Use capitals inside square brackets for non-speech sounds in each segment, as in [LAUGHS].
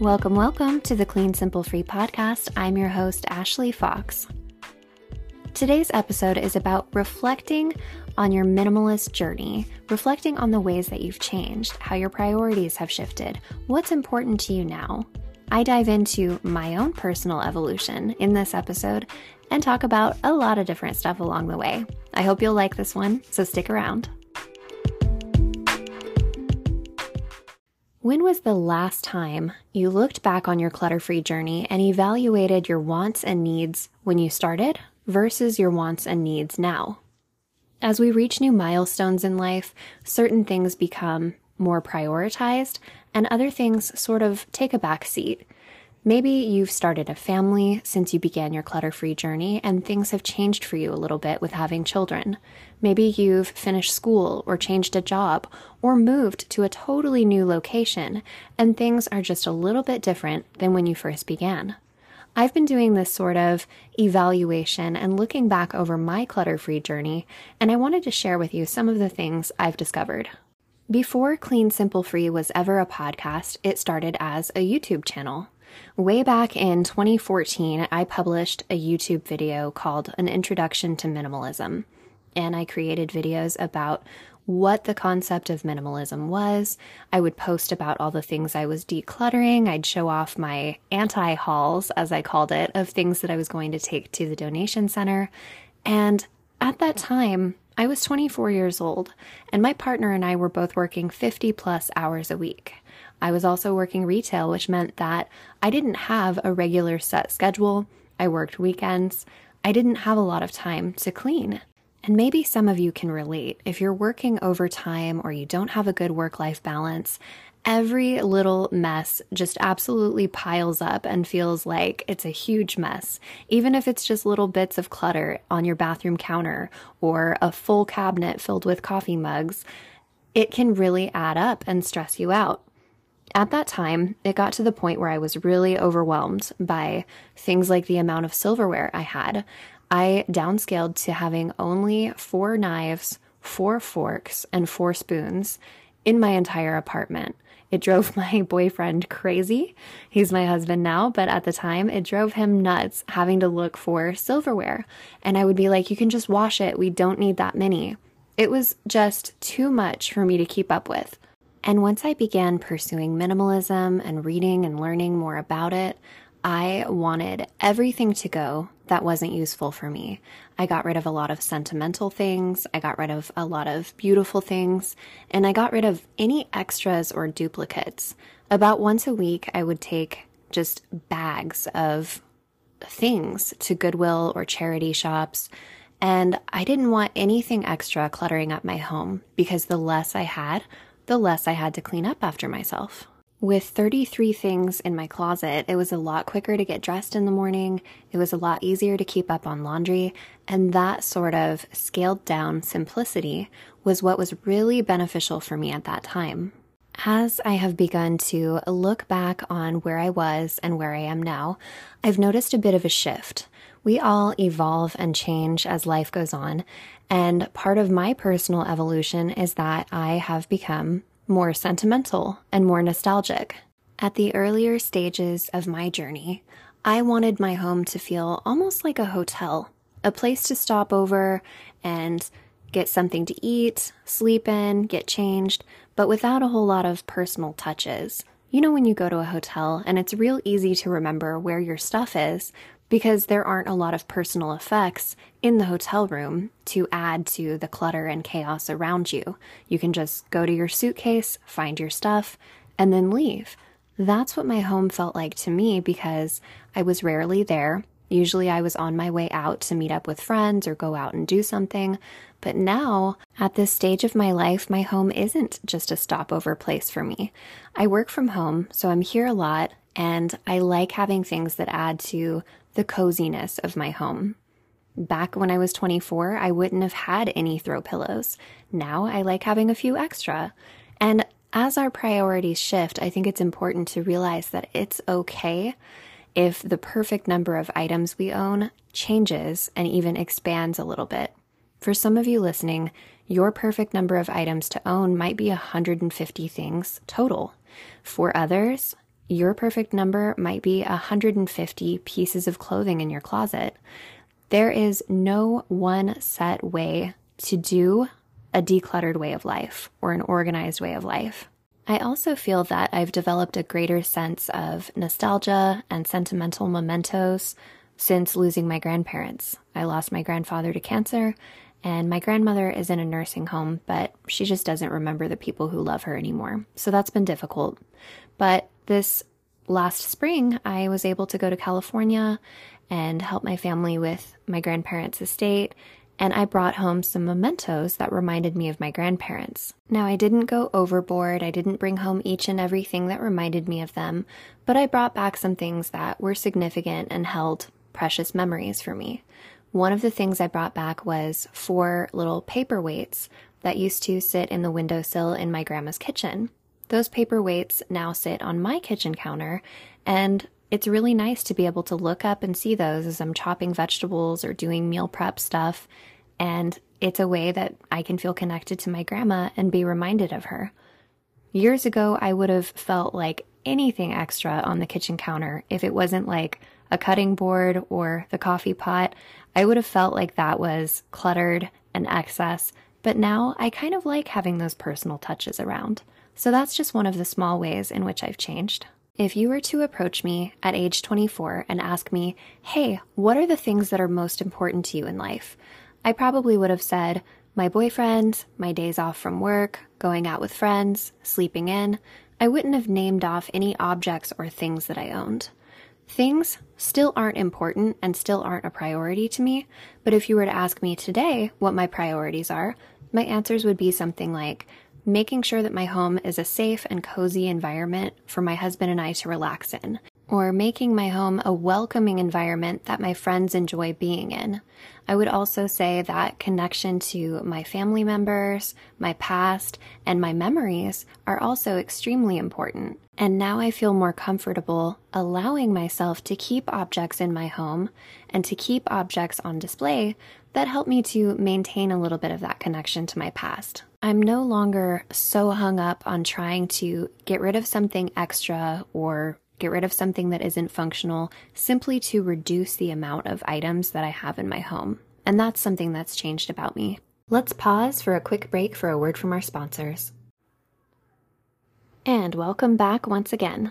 Welcome, welcome to the Clean Simple Free podcast. I'm your host, Ashley Fox. Today's episode is about reflecting on your minimalist journey, reflecting on the ways that you've changed, how your priorities have shifted, what's important to you now. I dive into my own personal evolution in this episode and talk about a lot of different stuff along the way. I hope you'll like this one, so stick around. When was the last time you looked back on your clutter free journey and evaluated your wants and needs when you started versus your wants and needs now? As we reach new milestones in life, certain things become more prioritized and other things sort of take a back seat. Maybe you've started a family since you began your clutter free journey and things have changed for you a little bit with having children. Maybe you've finished school or changed a job or moved to a totally new location and things are just a little bit different than when you first began. I've been doing this sort of evaluation and looking back over my clutter free journey, and I wanted to share with you some of the things I've discovered. Before Clean Simple Free was ever a podcast, it started as a YouTube channel. Way back in 2014, I published a YouTube video called An Introduction to Minimalism. And I created videos about what the concept of minimalism was. I would post about all the things I was decluttering. I'd show off my anti hauls, as I called it, of things that I was going to take to the donation center. And at that time, I was 24 years old, and my partner and I were both working 50 plus hours a week. I was also working retail, which meant that I didn't have a regular set schedule. I worked weekends. I didn't have a lot of time to clean. And maybe some of you can relate. If you're working overtime or you don't have a good work life balance, every little mess just absolutely piles up and feels like it's a huge mess. Even if it's just little bits of clutter on your bathroom counter or a full cabinet filled with coffee mugs, it can really add up and stress you out. At that time, it got to the point where I was really overwhelmed by things like the amount of silverware I had. I downscaled to having only four knives, four forks, and four spoons in my entire apartment. It drove [LAUGHS] my boyfriend crazy. He's my husband now, but at the time it drove him nuts having to look for silverware. And I would be like, you can just wash it. We don't need that many. It was just too much for me to keep up with. And once I began pursuing minimalism and reading and learning more about it, I wanted everything to go that wasn't useful for me. I got rid of a lot of sentimental things, I got rid of a lot of beautiful things, and I got rid of any extras or duplicates. About once a week, I would take just bags of things to Goodwill or charity shops. And I didn't want anything extra cluttering up my home because the less I had, the less I had to clean up after myself. With 33 things in my closet, it was a lot quicker to get dressed in the morning. It was a lot easier to keep up on laundry. And that sort of scaled down simplicity was what was really beneficial for me at that time. As I have begun to look back on where I was and where I am now, I've noticed a bit of a shift. We all evolve and change as life goes on, and part of my personal evolution is that I have become more sentimental and more nostalgic. At the earlier stages of my journey, I wanted my home to feel almost like a hotel, a place to stop over and get something to eat, sleep in, get changed, but without a whole lot of personal touches. You know, when you go to a hotel and it's real easy to remember where your stuff is, because there aren't a lot of personal effects in the hotel room to add to the clutter and chaos around you. You can just go to your suitcase, find your stuff, and then leave. That's what my home felt like to me because I was rarely there. Usually I was on my way out to meet up with friends or go out and do something. But now, at this stage of my life, my home isn't just a stopover place for me. I work from home, so I'm here a lot, and I like having things that add to the coziness of my home. Back when I was 24, I wouldn't have had any throw pillows. Now I like having a few extra. And as our priorities shift, I think it's important to realize that it's okay if the perfect number of items we own changes and even expands a little bit. For some of you listening, your perfect number of items to own might be 150 things total. For others, your perfect number might be 150 pieces of clothing in your closet. There is no one set way to do a decluttered way of life or an organized way of life. I also feel that I've developed a greater sense of nostalgia and sentimental mementos since losing my grandparents. I lost my grandfather to cancer, and my grandmother is in a nursing home, but she just doesn't remember the people who love her anymore. So that's been difficult. But this last spring, I was able to go to California and help my family with my grandparents' estate. And I brought home some mementos that reminded me of my grandparents. Now, I didn't go overboard. I didn't bring home each and everything that reminded me of them, but I brought back some things that were significant and held precious memories for me. One of the things I brought back was four little paperweights that used to sit in the windowsill in my grandma's kitchen. Those paperweights now sit on my kitchen counter, and it's really nice to be able to look up and see those as I'm chopping vegetables or doing meal prep stuff. And it's a way that I can feel connected to my grandma and be reminded of her. Years ago, I would have felt like anything extra on the kitchen counter if it wasn't like a cutting board or the coffee pot. I would have felt like that was cluttered and excess, but now I kind of like having those personal touches around. So that's just one of the small ways in which I've changed. If you were to approach me at age 24 and ask me, hey, what are the things that are most important to you in life? I probably would have said, my boyfriend, my days off from work, going out with friends, sleeping in. I wouldn't have named off any objects or things that I owned. Things still aren't important and still aren't a priority to me, but if you were to ask me today what my priorities are, my answers would be something like making sure that my home is a safe and cozy environment for my husband and I to relax in, or making my home a welcoming environment that my friends enjoy being in. I would also say that connection to my family members, my past, and my memories are also extremely important. And now I feel more comfortable allowing myself to keep objects in my home and to keep objects on display that help me to maintain a little bit of that connection to my past. I'm no longer so hung up on trying to get rid of something extra or get rid of something that isn't functional simply to reduce the amount of items that I have in my home. And that's something that's changed about me. Let's pause for a quick break for a word from our sponsors. And welcome back once again.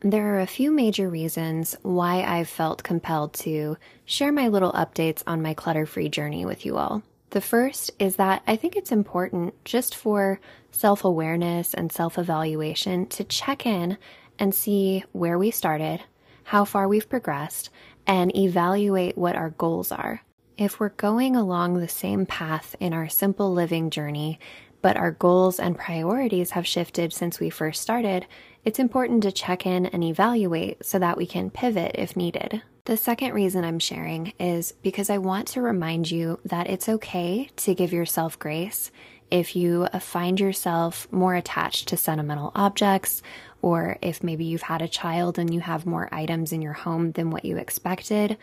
There are a few major reasons why I've felt compelled to share my little updates on my clutter free journey with you all. The first is that I think it's important just for self awareness and self evaluation to check in and see where we started, how far we've progressed, and evaluate what our goals are. If we're going along the same path in our simple living journey, but our goals and priorities have shifted since we first started, it's important to check in and evaluate so that we can pivot if needed. The second reason I'm sharing is because I want to remind you that it's okay to give yourself grace if you find yourself more attached to sentimental objects, or if maybe you've had a child and you have more items in your home than what you expected.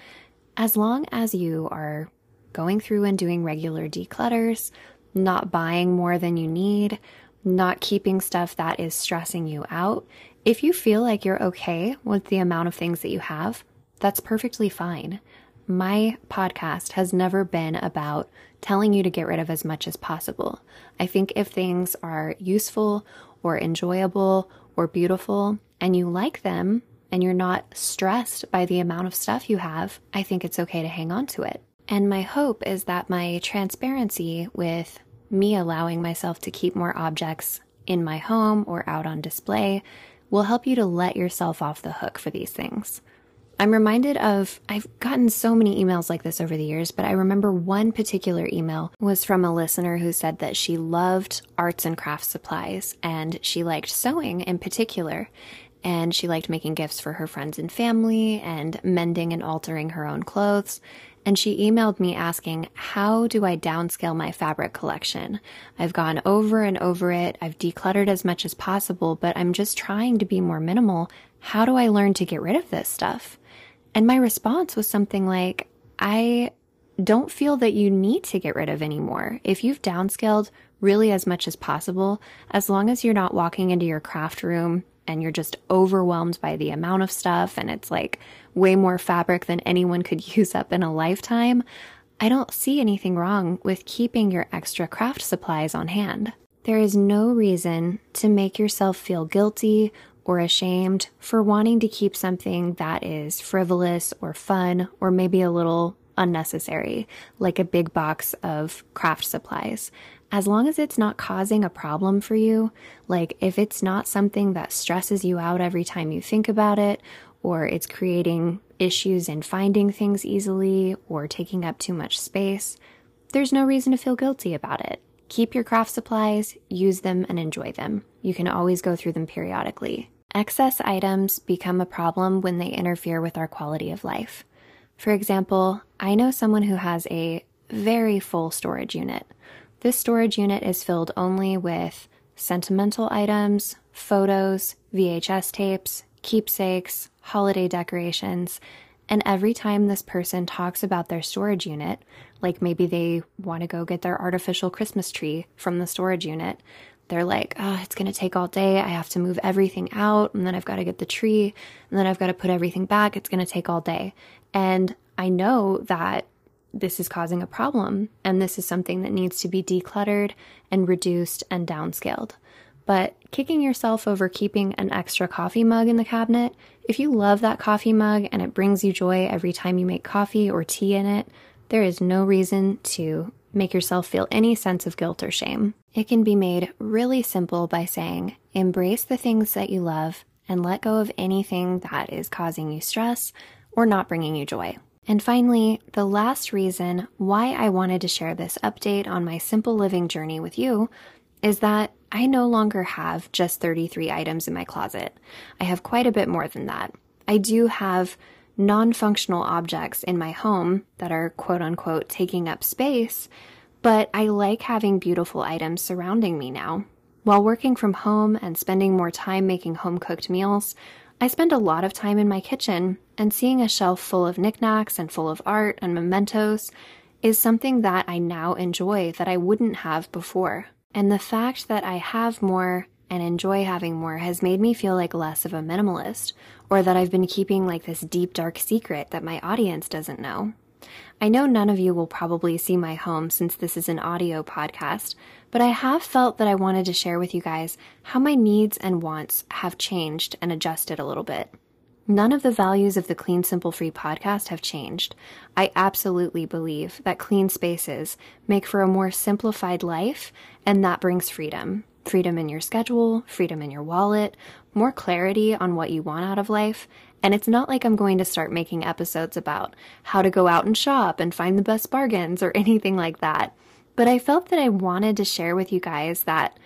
As long as you are going through and doing regular declutters, not buying more than you need, not keeping stuff that is stressing you out, if you feel like you're okay with the amount of things that you have, that's perfectly fine. My podcast has never been about telling you to get rid of as much as possible. I think if things are useful or enjoyable or beautiful and you like them and you're not stressed by the amount of stuff you have, I think it's okay to hang on to it. And my hope is that my transparency with me allowing myself to keep more objects in my home or out on display will help you to let yourself off the hook for these things. I'm reminded of, I've gotten so many emails like this over the years, but I remember one particular email was from a listener who said that she loved arts and crafts supplies and she liked sewing in particular. And she liked making gifts for her friends and family and mending and altering her own clothes. And she emailed me asking, How do I downscale my fabric collection? I've gone over and over it. I've decluttered as much as possible, but I'm just trying to be more minimal. How do I learn to get rid of this stuff? And my response was something like, I don't feel that you need to get rid of anymore. If you've downscaled really as much as possible, as long as you're not walking into your craft room and you're just overwhelmed by the amount of stuff and it's like way more fabric than anyone could [LAUGHS] use up in a lifetime, I don't see anything wrong with keeping your extra craft supplies on hand. There is no reason to make yourself feel guilty or ashamed for wanting to keep something that is frivolous or fun or maybe a little unnecessary, like a big box of craft supplies. As long as it's not causing a problem for you, like if it's not something that stresses you out every time you think about it, or it's creating issues in finding things easily or taking up too much space, there's no reason to feel guilty about it. Keep your craft supplies, use them, and enjoy them. You can always go through them periodically. Excess items become a problem when they interfere with our quality of life. For example, I know someone who has a very full storage unit. This storage unit is filled only with sentimental items, photos, VHS tapes, keepsakes, holiday decorations, and every time this person talks about their storage unit, like maybe they want to go get their artificial Christmas tree from the storage unit, they're like, oh, it's going to take all day. I have to move everything out, and then I've got to get the tree, and then I've got to put everything back. It's going to take all day. And I know that this is causing a problem, and this is something that needs to be decluttered and reduced and downscaled. But kicking yourself over keeping an extra coffee mug in the cabinet, if you love that coffee mug and it brings you joy every time you make coffee or tea in it, there is no reason to make yourself feel any sense of guilt or shame. It can be made really simple by saying, embrace the things that you love and let go of anything that is causing you stress or not bringing you joy. And finally, the last reason why I wanted to share this update on my simple living journey with you is that I no longer have just 33 items in my closet. I have quite a bit more than that. I do have non functional objects in my home that are quote unquote taking up space, but I like having beautiful items surrounding me now. While working from home and spending more time making home cooked meals, I spend a lot of time in my kitchen, and seeing a shelf full of knickknacks and full of art and mementos is something that I now enjoy that I wouldn't have before. And the fact that I have more and enjoy having more has made me feel like less of a minimalist, or that I've been keeping like this deep, dark secret that my audience doesn't know. I know none of you will probably see my home since this is an audio podcast, but I have felt that I wanted to share with you guys how my needs and wants have changed and adjusted a little bit. None of the values of the Clean Simple Free podcast have changed. I absolutely believe that clean spaces make for a more simplified life, and that brings freedom. Freedom in your schedule, freedom in your wallet, more clarity on what you want out of life. And it's not like I'm going to start making episodes about how to go out and shop and find the best bargains or [LAUGHS] anything like that. But I felt that I wanted to share with you guys that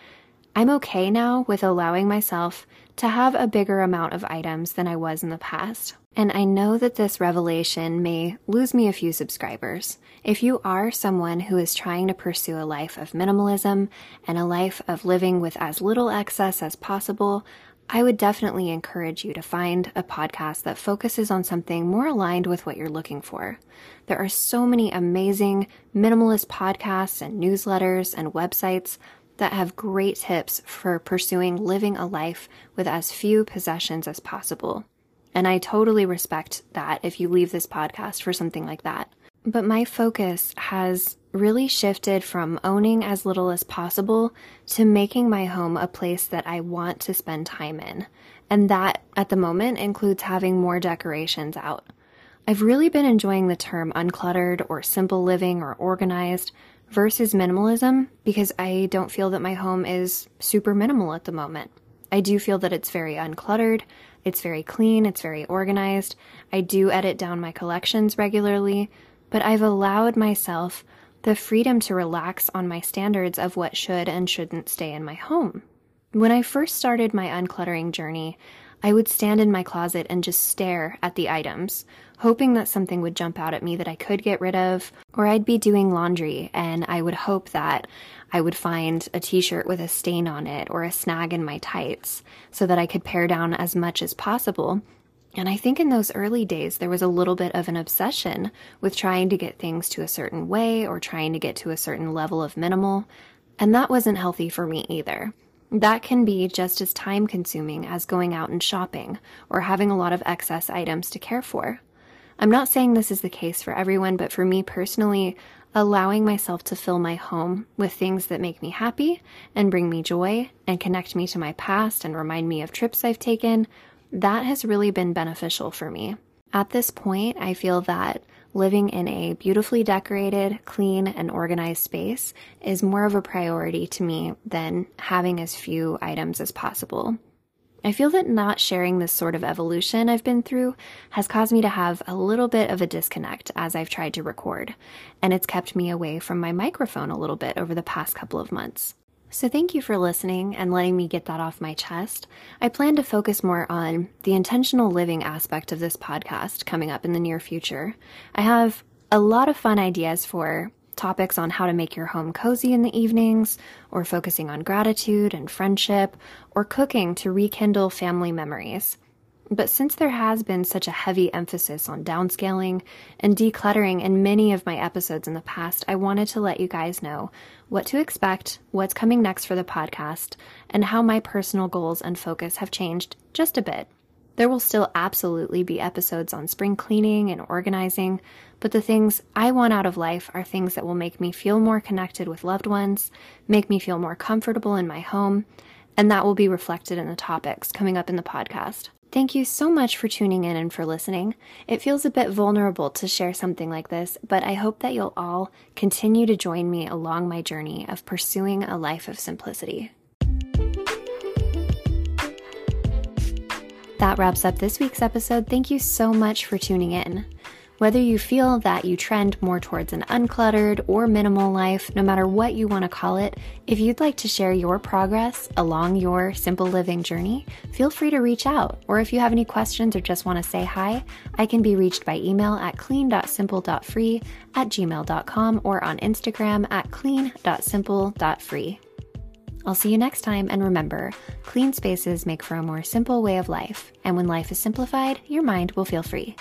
I'm okay now with allowing myself to have a bigger amount of items than I was in the past. And I know that this revelation may lose me a few subscribers. If you are someone who is trying to pursue a life of minimalism and a life of living with as little excess as possible, I would definitely encourage you to find a podcast that focuses on something more aligned with what you're looking for. There are so many amazing minimalist podcasts and newsletters and websites that have great tips for pursuing living a life with as few possessions as possible. And I totally respect that if you leave this podcast for something like that. But my focus has really shifted from owning as little as possible to making my home a place that I want to spend time in. And that, at the moment, includes having more decorations out. I've really been enjoying the term uncluttered or simple living or organized versus minimalism because I don't feel that my home is super minimal at the moment. I do feel that it's very uncluttered, it's very clean, it's very organized. I do edit down my collections regularly, but I've allowed myself the freedom to relax on my standards of what should and shouldn't stay in my home. When I first started my uncluttering journey, I would stand in my closet and just stare at the items, hoping that something would jump out at me that I could get rid of, or I'd be doing laundry and I would hope that I would find a t shirt with a stain on it or a snag in my tights so that I could pare down as much as possible. And I think in those early days, there was a little bit of an obsession with trying to get things to a certain way or trying to get to a certain level of minimal. And that wasn't healthy for me either. That can be just as time consuming as going out and shopping or having a lot of excess items to care for. I'm not saying this is the case for everyone, but for me personally, allowing myself to fill my home with things that make me happy and bring me joy and connect me to my past and remind me of trips I've taken, that has really been beneficial for me. At this point, I feel that living in a beautifully decorated, clean, and organized space is more of a priority to me than having as few items as possible. I feel that not sharing this sort of evolution I've been through has caused me to have a little bit of a disconnect as I've tried to record, and it's kept me away from my microphone a little bit over the past couple of months. So, thank you for listening and letting me get that off my chest. I plan to focus more on the intentional living aspect of this podcast coming up in the near future. I have a lot of fun ideas for topics on how to make your home cozy in the evenings, or focusing on gratitude and friendship, or cooking to rekindle family memories. But since there has been such a heavy emphasis on downscaling and decluttering in many of my episodes in the past, I wanted to let you guys know what to expect, what's coming next for the podcast, and how my personal goals and focus have changed just a bit. There will still absolutely be episodes on spring cleaning and organizing, but the things I want out of life are things that will make me feel more connected with loved ones, make me feel more comfortable in my home, and that will be reflected in the topics coming up in the podcast. Thank you so much for tuning in and for listening. It feels a bit vulnerable to share something like this, but I hope that you'll all continue to join me along my journey of pursuing a life of simplicity. That wraps up this week's episode. Thank you so much for tuning in. Whether you feel that you trend more towards an uncluttered or minimal life, no matter what you want to call it, if you'd like to share your progress along your simple living journey, feel free to reach out. Or if you have any questions or just want to say hi, I can be reached by email at clean.simple.free at gmail.com or on Instagram at clean.simple.free. I'll see you next time, and remember clean spaces make for a more simple way of life, and when life is simplified, your mind will feel free.